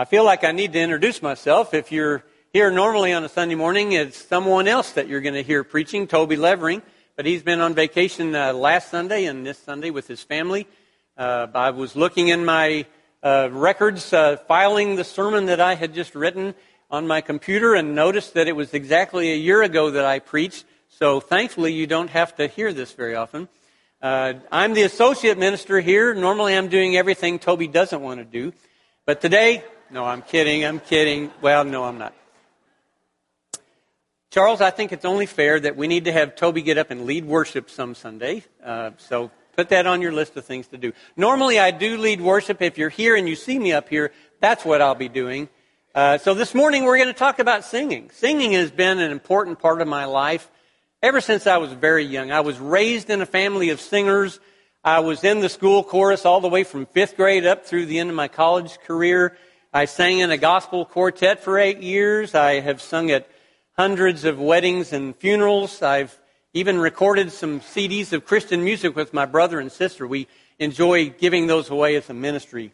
I feel like I need to introduce myself. If you're here normally on a Sunday morning, it's someone else that you're going to hear preaching, Toby Levering, but he's been on vacation uh, last Sunday and this Sunday with his family. Uh, I was looking in my uh, records, uh, filing the sermon that I had just written on my computer and noticed that it was exactly a year ago that I preached. So thankfully, you don't have to hear this very often. Uh, I'm the associate minister here. Normally, I'm doing everything Toby doesn't want to do. But today, no, I'm kidding. I'm kidding. Well, no, I'm not. Charles, I think it's only fair that we need to have Toby get up and lead worship some Sunday. Uh, so put that on your list of things to do. Normally, I do lead worship. If you're here and you see me up here, that's what I'll be doing. Uh, so this morning, we're going to talk about singing. Singing has been an important part of my life ever since I was very young. I was raised in a family of singers. I was in the school chorus all the way from fifth grade up through the end of my college career. I sang in a gospel quartet for eight years. I have sung at hundreds of weddings and funerals. I've even recorded some CDs of Christian music with my brother and sister. We enjoy giving those away as a ministry.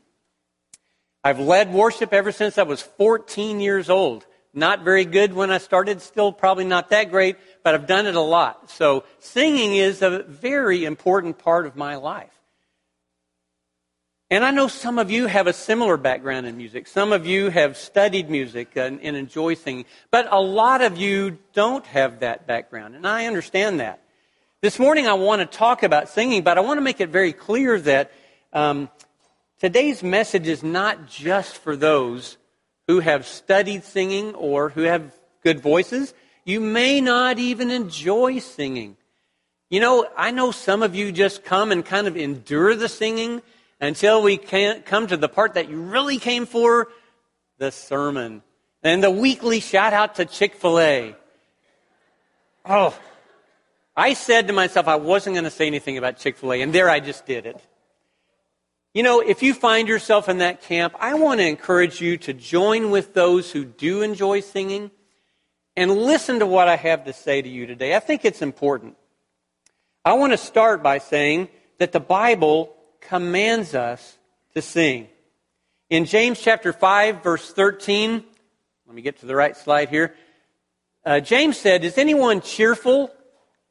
I've led worship ever since I was 14 years old. Not very good when I started, still probably not that great, but I've done it a lot. So singing is a very important part of my life. And I know some of you have a similar background in music. Some of you have studied music and, and, enjoy singing. But a lot of you don't have that background. And I understand that. This morning I want to talk about singing, but I want to make it very clear that um, today's message is not just for those who have studied singing or who have good voices. You may not even enjoy singing. You know, I know some of you just come and kind of endure the singing until we come to the part that you really came for the sermon and the weekly shout out to Chick fil A. Oh, I said to myself I wasn't going to say anything about Chick fil A, and there I just did it. You know, if you find yourself in that camp, I want to encourage you to join with those who do enjoy singing and listen to what I have to say to you today. I think it's important. I want to start by saying that the Bible commands us to sing. In James chapter 5, verse 13, let me get to the right slide here. Uh, James said, Is anyone cheerful?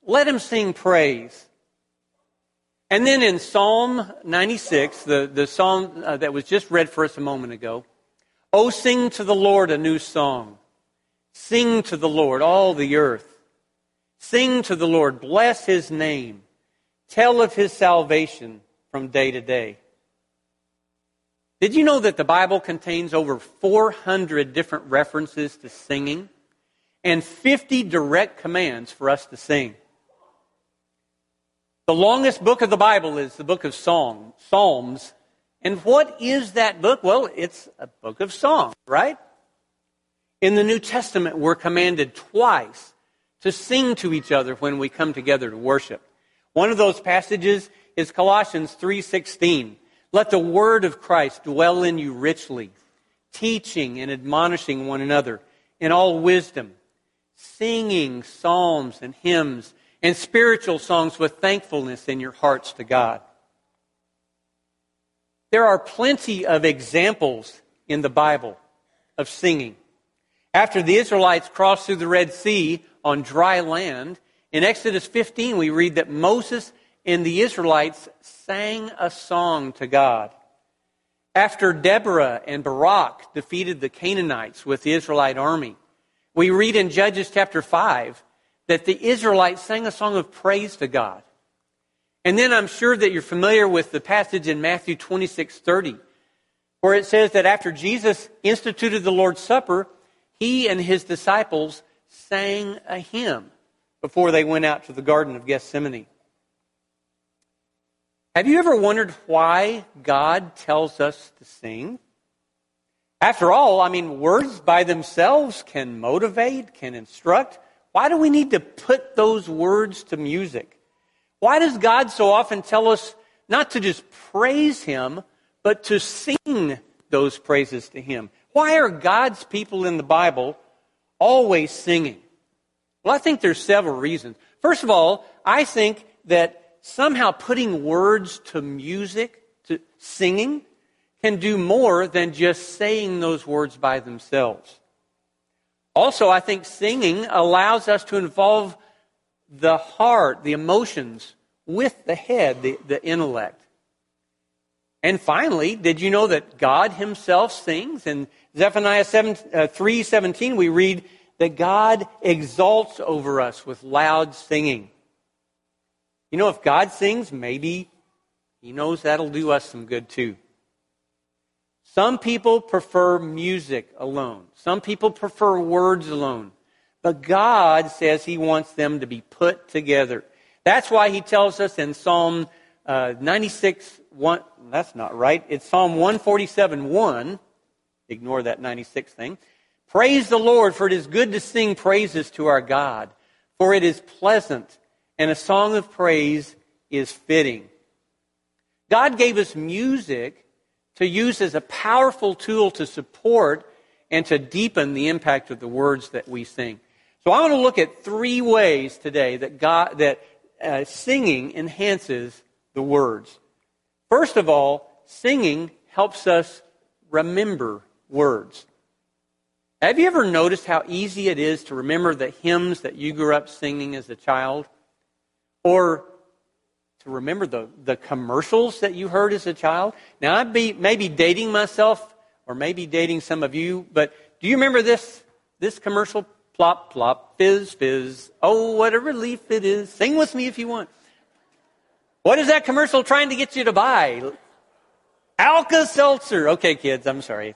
Let him sing praise. And then in Psalm 96, the, the psalm uh, that was just read for us a moment ago, Oh, sing to the Lord a new song. Sing to the Lord, all the earth. Sing to the Lord, bless his name. Tell of his salvation from day to day. Did you know that the Bible contains over 400 different references to singing and 50 direct commands for us to sing? The longest book of the Bible is the book of Psalm, Psalms. And what is that book? Well, it's a book of songs, right? In the New Testament, we're commanded twice to sing to each other when we come together to worship. One of those passages is Colossians 3:16. Let the word of Christ dwell in you richly, teaching and admonishing one another in all wisdom, singing psalms and hymns and spiritual songs with thankfulness in your hearts to God. There are plenty of examples in the Bible of singing. After the Israelites crossed through the Red Sea on dry land, in Exodus 15 we read that Moses and the Israelites sang a song to God. After Deborah and Barak defeated the Canaanites with the Israelite army, we read in Judges chapter 5 that the Israelites sang a song of praise to God. And then I'm sure that you're familiar with the passage in Matthew 26 30, where it says that after Jesus instituted the Lord's Supper, he and his disciples sang a hymn before they went out to the Garden of Gethsemane. Have you ever wondered why God tells us to sing? After all, I mean, words by themselves can motivate, can instruct. Why do we need to put those words to music? Why does God so often tell us not to just praise Him, but to sing those praises to Him? Why are God's people in the Bible always singing? Well, I think there's several reasons. First of all, I think that somehow putting words to music, to singing, can do more than just saying those words by themselves. Also, I think singing allows us to involve the heart, the emotions, with the head, the, the intellect. And finally, did you know that God himself sings? In Zephaniah 7, uh, 3.17, we read that God exalts over us with loud singing. You know, if God sings, maybe he knows that'll do us some good too. Some people prefer music alone. Some people prefer words alone. But God says He wants them to be put together. That's why He tells us in Psalm uh, 96, 1, that's not right. It's Psalm 147, 1. Ignore that 96 thing. Praise the Lord, for it is good to sing praises to our God, for it is pleasant, and a song of praise is fitting. God gave us music to use as a powerful tool to support and to deepen the impact of the words that we sing. So I want to look at three ways today that God that uh, singing enhances the words. First of all, singing helps us remember words. Have you ever noticed how easy it is to remember the hymns that you grew up singing as a child? Or to remember the, the commercials that you heard as a child? Now, I'd be maybe dating myself or maybe dating some of you, but do you remember this, this commercial? Plop, plop, fizz, fizz. Oh, what a relief it is. Sing with me if you want. What is that commercial trying to get you to buy? Alka Seltzer. Okay, kids, I'm sorry.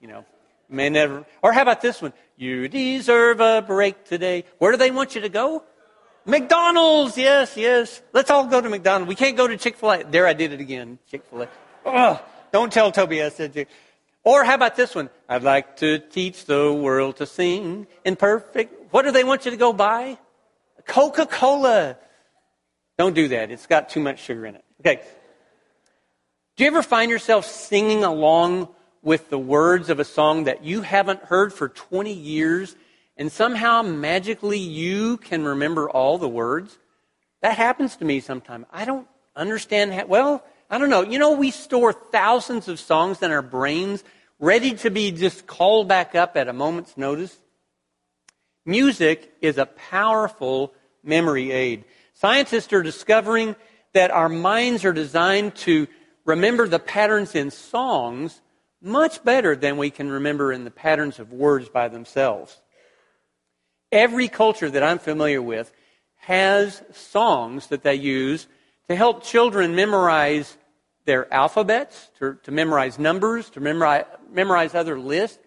You know, may never. Or how about this one? You deserve a break today. Where do they want you to go? McDonald's. Yes, yes. Let's all go to McDonald's. We can't go to Chick fil A. There, I did it again. Chick fil A. don't tell Toby I said you. Or how about this one? I'd like to teach the world to sing in perfect. What do they want you to go buy? Coca Cola. Don't do that. It's got too much sugar in it. Okay. Do you ever find yourself singing along with the words of a song that you haven't heard for 20 years and somehow magically you can remember all the words? That happens to me sometimes. I don't understand how, well, I don't know. You know, we store thousands of songs in our brains ready to be just called back up at a moment's notice. Music is a powerful memory aid. Scientists are discovering that our minds are designed to remember the patterns in songs much better than we can remember in the patterns of words by themselves. Every culture that I'm familiar with has songs that they use to help children memorize their alphabets, to, to memorize numbers, to memorize, memorize other lists.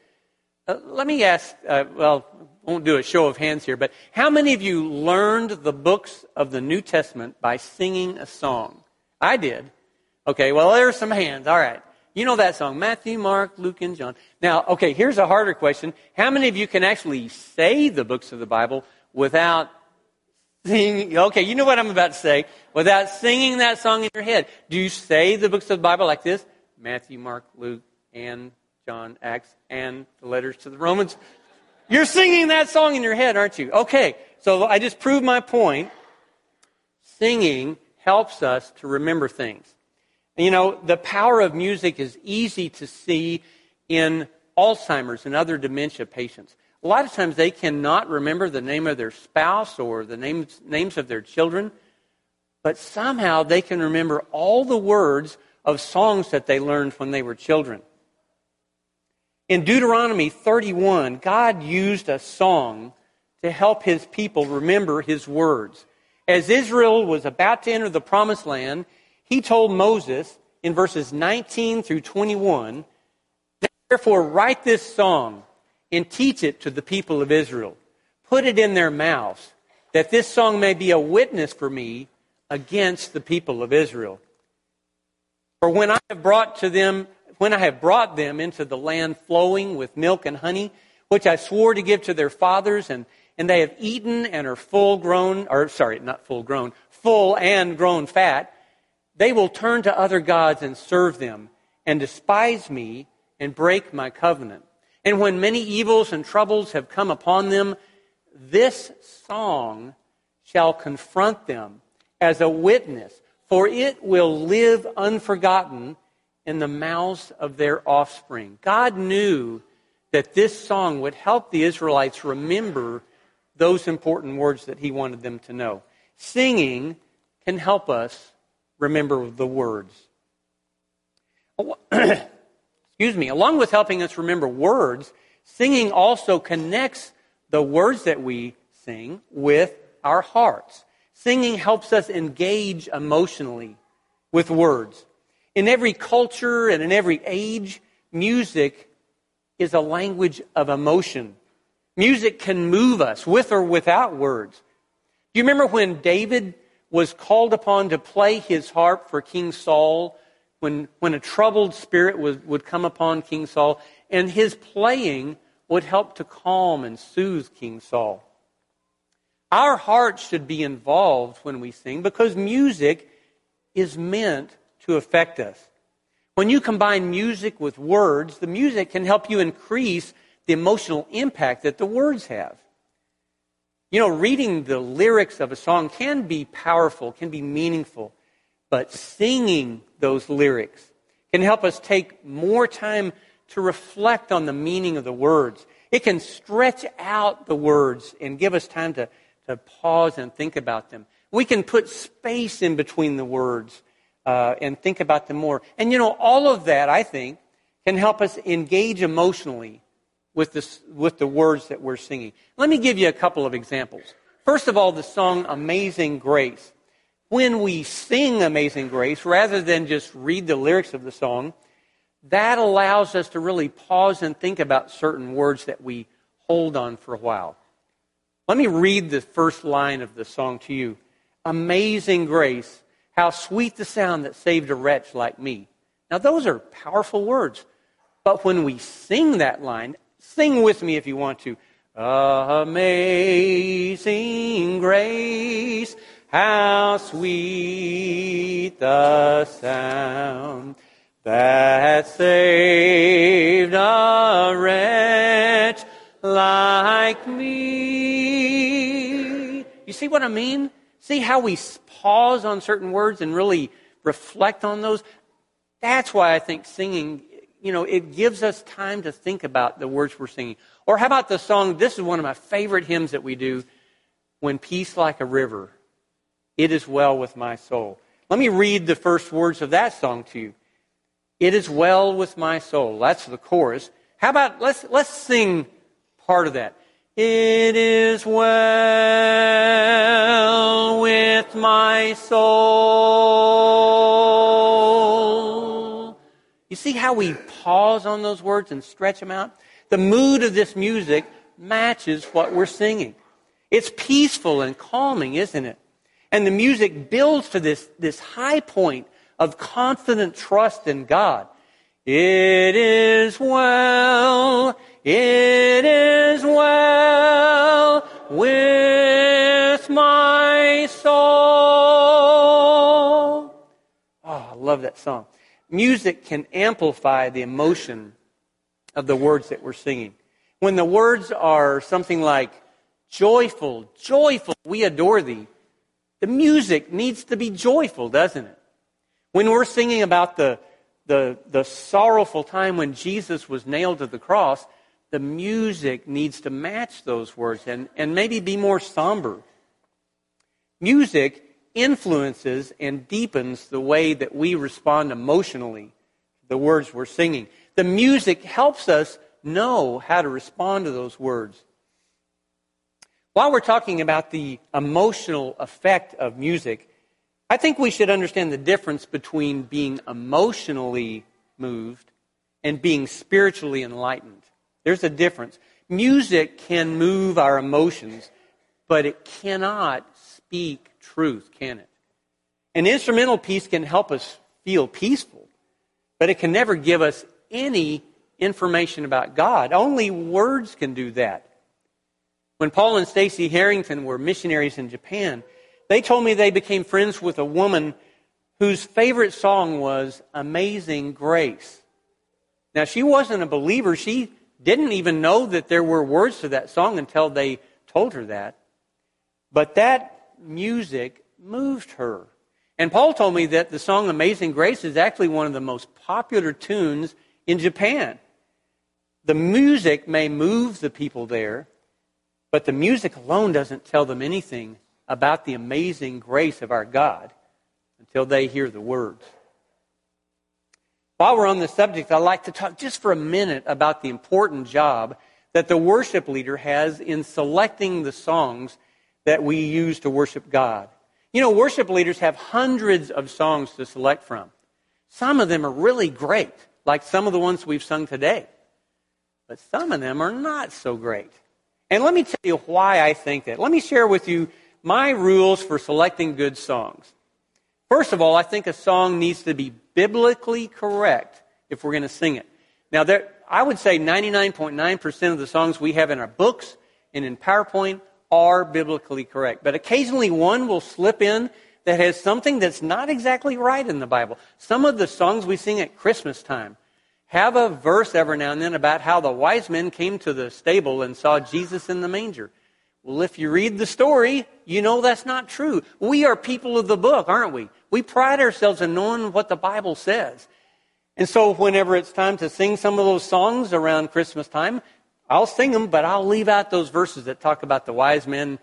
Uh, let me ask, uh, well, won't do a show of hands here, but how many of you learned the books of the New Testament by singing a song? I did. Okay, well, there's some hands. All right. You know that song, Matthew, Mark, Luke, and John. Now, okay, here's a harder question. How many of you can actually say the books of the Bible without singing? Okay, you know what I'm about to say. Without singing that song in your head. Do you say the books of the Bible like this? Matthew, Mark, Luke, and John, Acts, and the letters to the Romans. You're singing that song in your head, aren't you? Okay, so I just proved my point. Singing helps us to remember things. You know, the power of music is easy to see in Alzheimer's and other dementia patients. A lot of times they cannot remember the name of their spouse or the names, names of their children, but somehow they can remember all the words of songs that they learned when they were children. In Deuteronomy 31, God used a song to help his people remember his words. As Israel was about to enter the promised land, he told Moses in verses 19 through 21, Therefore, write this song and teach it to the people of Israel. Put it in their mouths, that this song may be a witness for me against the people of Israel. For when I have brought to them when I have brought them into the land flowing with milk and honey, which I swore to give to their fathers, and, and they have eaten and are full grown, or sorry, not full grown, full and grown fat, they will turn to other gods and serve them, and despise me and break my covenant. And when many evils and troubles have come upon them, this song shall confront them as a witness, for it will live unforgotten in the mouths of their offspring. God knew that this song would help the Israelites remember those important words that He wanted them to know. Singing can help us remember the words. Excuse me. Along with helping us remember words, singing also connects the words that we sing with our hearts. Singing helps us engage emotionally with words. In every culture and in every age, music is a language of emotion. Music can move us with or without words. Do you remember when David was called upon to play his harp for King Saul? When, when a troubled spirit was, would come upon King Saul, and his playing would help to calm and soothe King Saul. Our hearts should be involved when we sing because music is meant to affect us. When you combine music with words, the music can help you increase the emotional impact that the words have. You know, reading the lyrics of a song can be powerful, can be meaningful, but singing those lyrics can help us take more time to reflect on the meaning of the words. It can stretch out the words and give us time to, to pause and think about them. We can put space in between the words uh, and think about them more. And you know, all of that, I think, can help us engage emotionally with, this, with the words that we're singing. Let me give you a couple of examples. First of all, the song Amazing Grace. When we sing Amazing Grace, rather than just read the lyrics of the song, that allows us to really pause and think about certain words that we hold on for a while. Let me read the first line of the song to you. Amazing grace, how sweet the sound that saved a wretch like me. Now, those are powerful words. But when we sing that line, sing with me if you want to. Amazing grace, how sweet the sound that saved a wretch like me. You see what I mean? See how we pause on certain words and really reflect on those? That's why I think singing, you know, it gives us time to think about the words we're singing. Or how about the song? This is one of my favorite hymns that we do. When peace like a river, it is well with my soul. Let me read the first words of that song to you. It is well with my soul. That's the chorus. How about let's let's sing part of that. It is well with my soul. See how we pause on those words and stretch them out? The mood of this music matches what we're singing. It's peaceful and calming, isn't it? And the music builds to this, this high point of confident trust in God. It is well, it is well with my soul. Oh, I love that song. Music can amplify the emotion of the words that we're singing. When the words are something like joyful, joyful, we adore thee, the music needs to be joyful, doesn't it? When we're singing about the, the, the sorrowful time when Jesus was nailed to the cross, the music needs to match those words and, and maybe be more somber. Music influences and deepens the way that we respond emotionally to the words we're singing. The music helps us know how to respond to those words. While we're talking about the emotional effect of music, I think we should understand the difference between being emotionally moved and being spiritually enlightened. There's a difference. Music can move our emotions, but it cannot speak truth, can it? An instrumental piece can help us feel peaceful, but it can never give us any information about God. Only words can do that. When Paul and Stacy Harrington were missionaries in Japan, they told me they became friends with a woman whose favorite song was Amazing Grace. Now, she wasn't a believer. She didn't even know that there were words to that song until they told her that. But that music moved her. And Paul told me that the song Amazing Grace is actually one of the most popular tunes in Japan. The music may move the people there, but the music alone doesn't tell them anything about the amazing grace of our God until they hear the words. While we're on the subject, I'd like to talk just for a minute about the important job that the worship leader has in selecting the songs that we use to worship God. You know, worship leaders have hundreds of songs to select from. Some of them are really great, like some of the ones we've sung today. But some of them are not so great. And let me tell you why I think that. Let me share with you my rules for selecting good songs. First of all, I think a song needs to be biblically correct if we're going to sing it. Now, there, I would say 99.9% of the songs we have in our books and in PowerPoint are biblically correct. But occasionally one will slip in that has something that's not exactly right in the Bible. Some of the songs we sing at Christmas time have a verse every now and then about how the wise men came to the stable and saw Jesus in the manger. Well, if you read the story, you know that's not true. We are people of the book, aren't we? We pride ourselves in knowing what the Bible says. And so, whenever it's time to sing some of those songs around Christmas time, I'll sing them, but I'll leave out those verses that talk about the wise men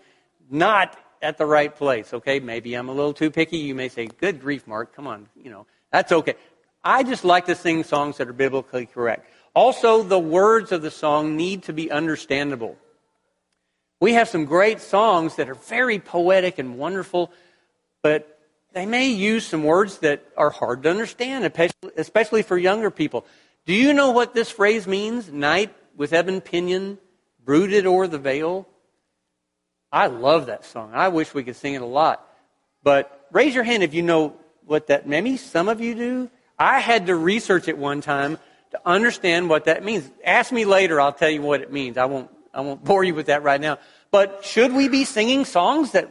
not at the right place. Okay, maybe I'm a little too picky. You may say, "Good grief, Mark, come on," you know, that's okay. I just like to sing songs that are biblically correct. Also, the words of the song need to be understandable. We have some great songs that are very poetic and wonderful, but they may use some words that are hard to understand, especially for younger people. Do you know what this phrase means? Night with ebon pinion, brooded o'er the vale. I love that song. I wish we could sing it a lot. But raise your hand if you know what that maybe some of you do. I had to research it one time to understand what that means. Ask me later, I'll tell you what it means. I won't I won't bore you with that right now. But should we be singing songs that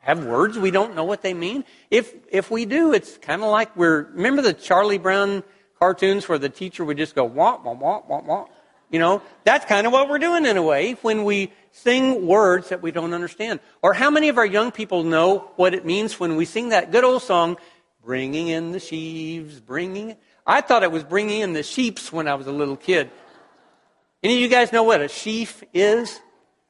have words we don't know what they mean? If, if we do, it's kind of like we're, remember the Charlie Brown cartoons where the teacher would just go, wah, wah, wah, wah, wah? You know, that's kind of what we're doing in a way when we sing words that we don't understand. Or how many of our young people know what it means when we sing that good old song, bringing in the sheaves, bringing, I thought it was bringing in the sheeps when I was a little kid. Any of you guys know what a sheaf is?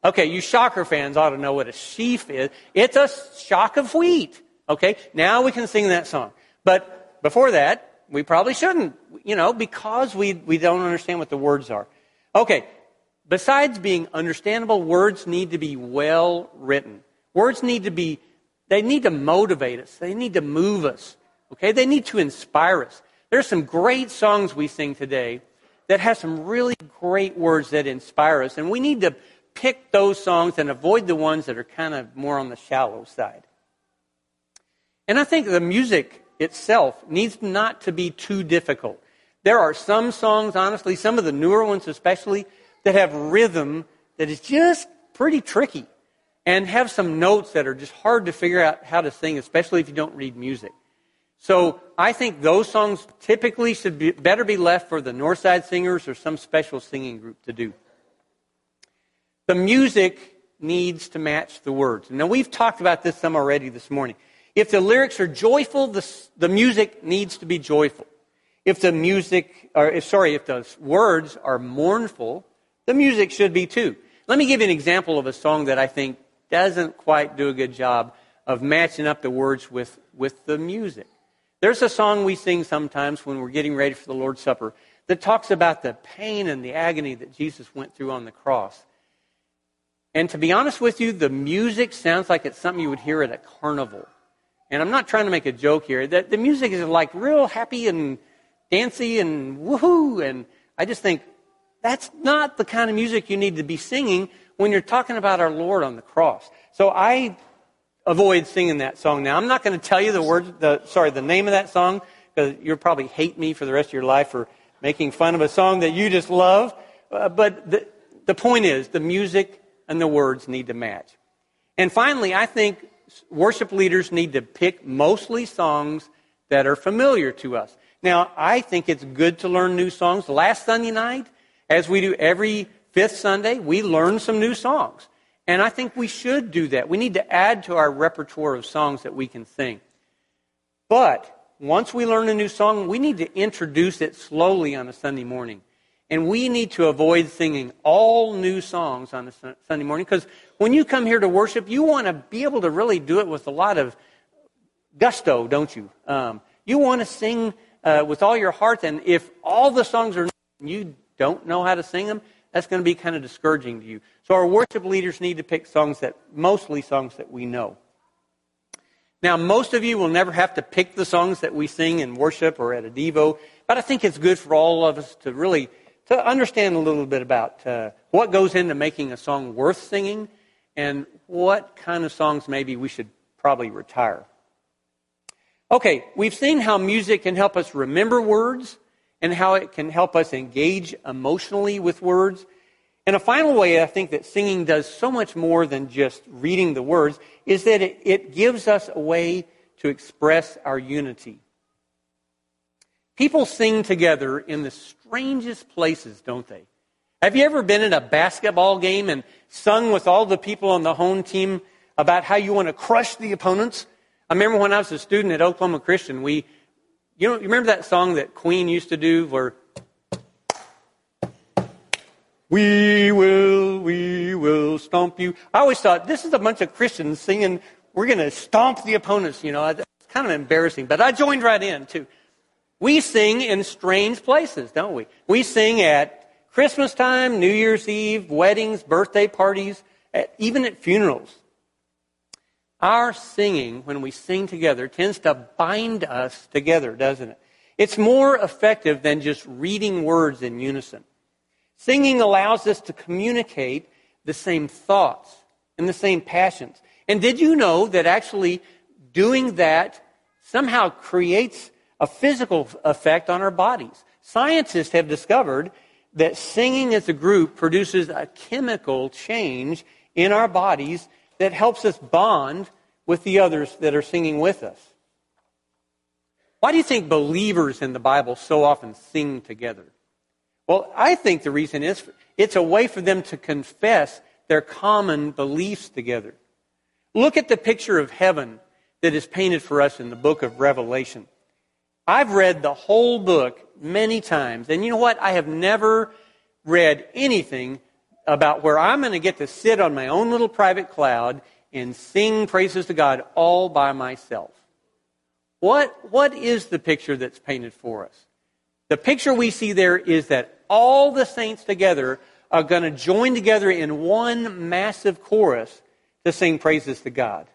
Okay, you shocker fans ought to know what a sheaf is. It's a shock of wheat. Okay, now we can sing that song. But before that, we probably shouldn't, you know, because we, we don't understand what the words are. Okay, besides being understandable, words need to be well written. Words need to be, they need to motivate us. They need to move us. Okay, they need to inspire us. There's some great songs we sing today that have some really great words that inspire us, and we need to pick those songs and avoid the ones that are kind of more on the shallow side. And I think the music itself needs not to be too difficult. There are some songs, honestly, some of the newer ones especially, that have rhythm that is just pretty tricky and have some notes that are just hard to figure out how to sing, especially if you don't read music. So I think those songs typically should be, better be left for the Northside Singers or some special singing group to do. The music needs to match the words. Now, we've talked about this some already this morning. If the lyrics are joyful, the, the music needs to be joyful. If the music, or if, sorry, if the words are mournful, the music should be too. Let me give you an example of a song that I think doesn't quite do a good job of matching up the words with, with the music. There's a song we sing sometimes when we're getting ready for the Lord's Supper that talks about the pain and the agony that Jesus went through on the cross. And to be honest with you, the music sounds like it's something you would hear at a carnival. And I'm not trying to make a joke here. The, the music is like real happy and dancy and woohoo. And I just think that's not the kind of music you need to be singing when you're talking about our Lord on the cross. So I avoid singing that song now. I'm not going to tell you the words, the, sorry, the name of that song because you'll probably hate me for the rest of your life for making fun of a song that you just love. Uh, but the, the point is, the music and the words need to match. And finally, I think worship leaders need to pick mostly songs that are familiar to us. Now, I think it's good to learn new songs. Last Sunday night, as we do every fifth Sunday, we learned some new songs. And I think we should do that. We need to add to our repertoire of songs that we can sing. But once we learn a new song, we need to introduce it slowly on a Sunday morning. And we need to avoid singing all new songs on a Sunday morning because when you come here to worship, you want to be able to really do it with a lot of gusto, don't you? Um, you want to sing uh, with all your heart, and if all the songs are and you don't know how to sing them, that's going to be kind of discouraging to you. So our worship leaders need to pick songs that, mostly songs that we know. Now, most of you will never have to pick the songs that we sing in worship or at a Devo, but I think it's good for all of us to really to understand a little bit about uh, what goes into making a song worth singing and what kind of songs maybe we should probably retire. Okay, we've seen how music can help us remember words and how it can help us engage emotionally with words. And a final way I think that singing does so much more than just reading the words is that it, it gives us a way to express our unity. People sing together in the strangest places, don't they? Have you ever been in a basketball game and sung with all the people on the home team about how you want to crush the opponents? I remember when I was a student at Oklahoma Christian, we, you know, you remember that song that Queen used to do where we will, we will stomp you. I always thought this is a bunch of Christians singing, we're going to stomp the opponents, you know. It's kind of embarrassing, but I joined right in too. We sing in strange places, don't we? We sing at Christmas time, New Year's Eve, weddings, birthday parties, at, even at funerals. Our singing, when we sing together, tends to bind us together, doesn't it? It's more effective than just reading words in unison. Singing allows us to communicate the same thoughts and the same passions. And did you know that actually doing that somehow creates a physical effect on our bodies. Scientists have discovered that singing as a group produces a chemical change in our bodies that helps us bond with the others that are singing with us. Why do you think believers in the Bible so often sing together? Well, I think the reason is it's a way for them to confess their common beliefs together. Look at the picture of heaven that is painted for us in the book of Revelation. I've read the whole book many times, and you know what? I have never read anything about where I'm going to get to sit on my own little private cloud and sing praises to God all by myself. What, what is the picture that's painted for us? The picture we see there is that all the saints together are going to join together in one massive chorus to sing praises to God.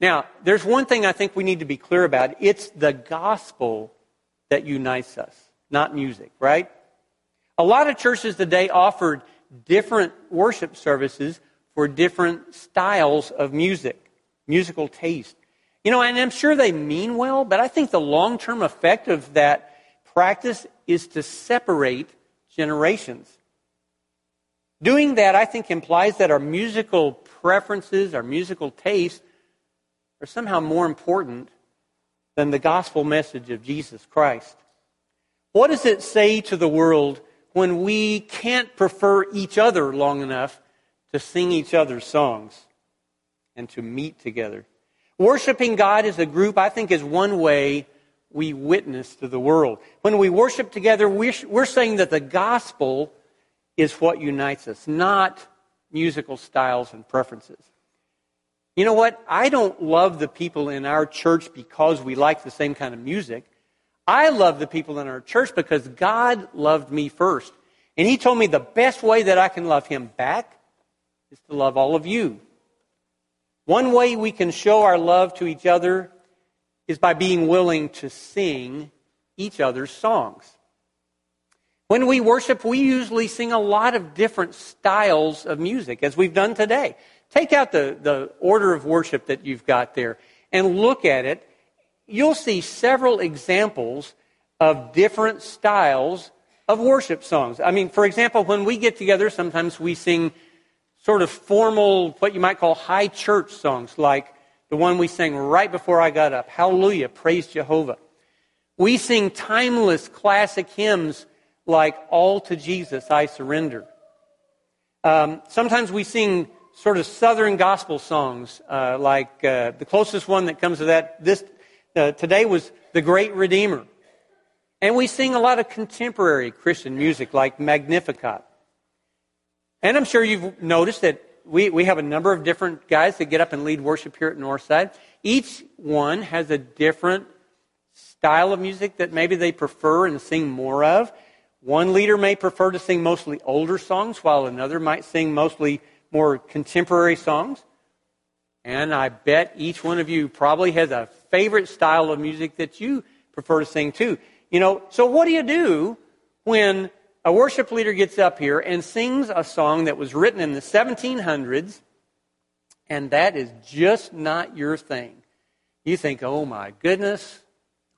Now, there's one thing I think we need to be clear about. It's the gospel that unites us, not music, right? A lot of churches today offered different worship services for different styles of music, musical taste. You know, and I'm sure they mean well, but I think the long term effect of that practice is to separate generations. Doing that, I think, implies that our musical preferences, our musical tastes, are somehow more important than the gospel message of Jesus Christ. What does it say to the world when we can't prefer each other long enough to sing each other's songs and to meet together? Worshiping God as a group, I think, is one way we witness to the world. When we worship together, we're, saying that the gospel is what unites us, not musical styles and preferences. You know what? I don't love the people in our church because we like the same kind of music. I love the people in our church because God loved me first. And He told me the best way that I can love Him back is to love all of you. One way we can show our love to each other is by being willing to sing each other's songs. When we worship, we usually sing a lot of different styles of music, as we've done today. Take out the, the order of worship that you've got there and look at it. You'll see several examples of different styles of worship songs. I mean, for example, when we get together, sometimes we sing sort of formal, what you might call high church songs, like the one we sang right before I got up Hallelujah, Praise Jehovah. We sing timeless classic hymns like All to Jesus I Surrender. Um, sometimes we sing sort of southern gospel songs, uh, like uh, the closest one that comes to that this uh, today was The Great Redeemer. And we sing a lot of contemporary Christian music like Magnificat. And I'm sure you've noticed that we, we have a number of different guys that get up and lead worship here at Northside. Each one has a different style of music that maybe they prefer and sing more of. One leader may prefer to sing mostly older songs, while another might sing mostly more contemporary songs. And I bet each one of you probably has a favorite style of music that you prefer to sing too. You know, so what do you do when a worship leader gets up here and sings a song that was written in the 1700s and that is just not your thing? You think, oh my goodness,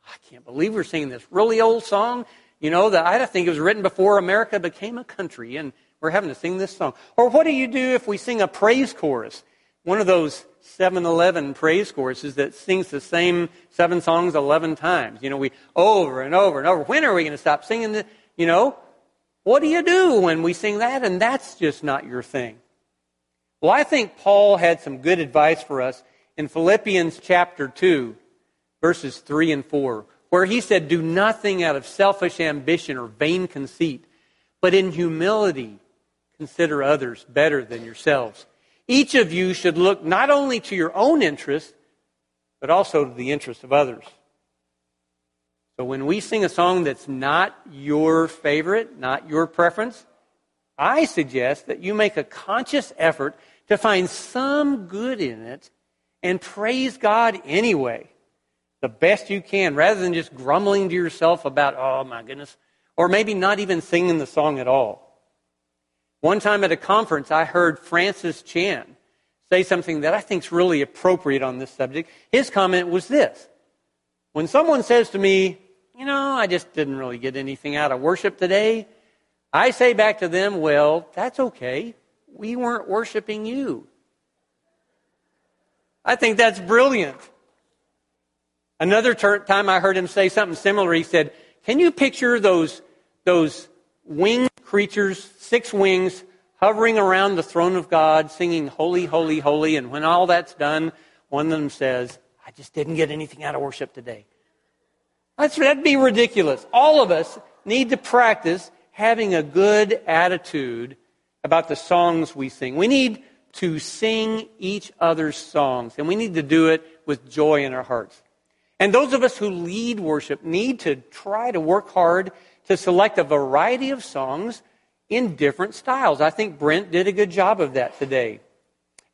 I can't believe we're singing this really old song. You know, that I think it was written before America became a country and we're having to sing this song. Or what do you do if we sing a praise chorus? One of those 7-Eleven praise choruses that sings the same seven songs 11 times. You know, we over and over and over. When are we going to stop singing this? You know, what do you do when we sing that and that's just not your thing? Well, I think Paul had some good advice for us in Philippians chapter 2, verses 3 and 4, where he said, Do nothing out of selfish ambition or vain conceit, but in humility consider others better than yourselves. Each of you should look not only to your own interest, but also to the interest of others. So when we sing a song that's not your favorite, not your preference, I suggest that you make a conscious effort to find some good in it and praise God anyway, the best you can, rather than just grumbling to yourself about, oh my goodness, or maybe not even singing the song at all. One time at a conference, I heard Francis Chan say something that I think is really appropriate on this subject. His comment was this When someone says to me, You know, I just didn't really get anything out of worship today, I say back to them, Well, that's okay. We weren't worshiping you. I think that's brilliant. Another ter- time I heard him say something similar, he said, Can you picture those, those winged creatures, six wings, hovering around the throne of God, singing, Holy, Holy, Holy. And when all that's done, one of them says, I just didn't get anything out of worship today. That's, that'd be ridiculous. All of us need to practice having a good attitude about the songs we sing. We need to sing each other's songs, and we need to do it with joy in our hearts. And those of us who lead worship need to try to work hard to select a variety of songs in different styles. I think Brent did a good job of that today.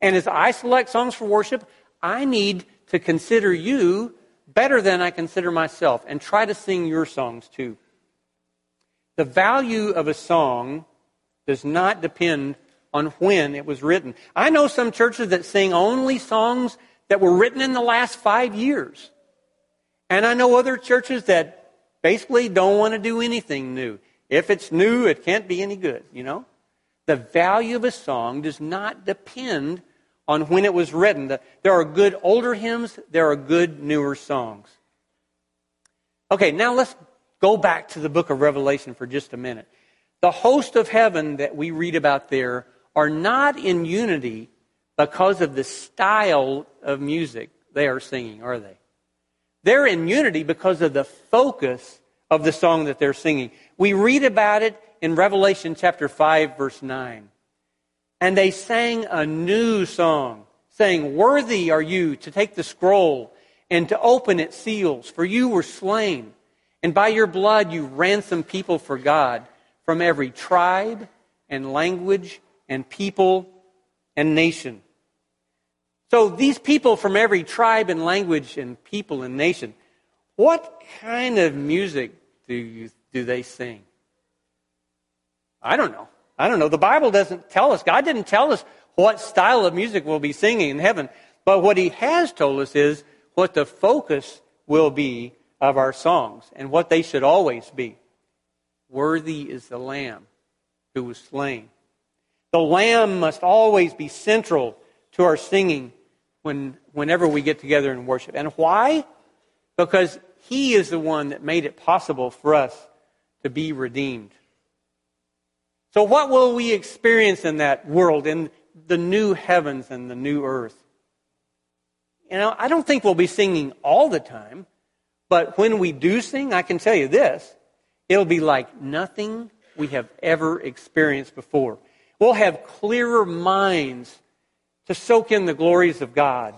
And as I select songs for worship, I need to consider you better than I consider myself and try to sing your songs too. The value of a song does not depend on when it was written. I know some churches that sing only songs that were written in the last five years. And I know other churches that basically don't want to do anything new. If it's new, it can't be any good, you know? The value of a song does not depend on when it was written. There are good older hymns, there are good newer songs. Okay, now let's go back to the book of Revelation for just a minute. The host of heaven that we read about there are not in unity because of the style of music they are singing, are they? They're in unity because of the focus of the song that they're singing. We read about it in Revelation chapter 5, verse 9. And they sang a new song, saying, Worthy are you to take the scroll and to open its seals, for you were slain, and by your blood you ransomed people for God from every tribe and language and people and nation. So these people from every tribe and language and people and nation, what kind of music do, you, do they sing? I don't know. I don't know. The Bible doesn't tell us. God didn't tell us what style of music we'll be singing in heaven. But what He has told us is what the focus will be of our songs and what they should always be. Worthy is the Lamb who was slain. The Lamb must always be central to our singing when, whenever we get together and worship. And why? Because He is the one that made it possible for us to be redeemed. So, what will we experience in that world, in the new heavens and the new earth? You know, I don't think we'll be singing all the time, but when we do sing, I can tell you this it'll be like nothing we have ever experienced before. We'll have clearer minds to soak in the glories of God.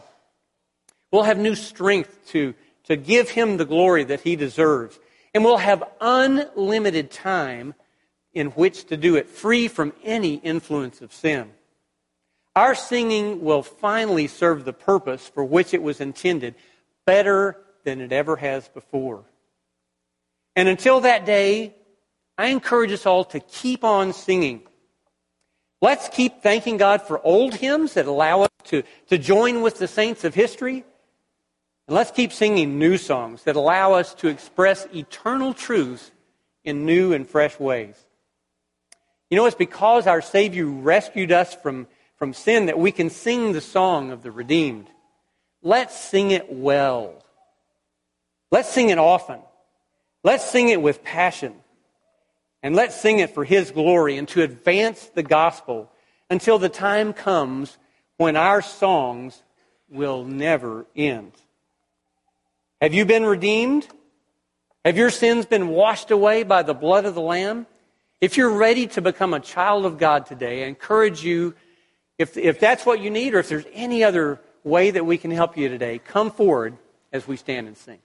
We'll have new strength to, to give Him the glory that He deserves. And we'll have unlimited time in which to do it, free from any influence of sin. Our singing will finally serve the purpose for which it was intended better than it ever has before. And until that day, I encourage us all to keep on singing. Let's keep thanking God for old hymns that allow us to, to join with the saints of history. And let's keep singing new songs that allow us to express eternal truths in new and fresh ways. You know, it's because our Savior rescued us from, from sin that we can sing the song of the redeemed. Let's sing it well. Let's sing it often. Let's sing it with passion. And let's sing it for His glory and to advance the gospel until the time comes when our songs will never end. Have you been redeemed? Have your sins been washed away by the blood of the Lamb? If you're ready to become a child of God today, I encourage you, if, if that's what you need, or if there's any other way that we can help you today, come forward as we stand and sing.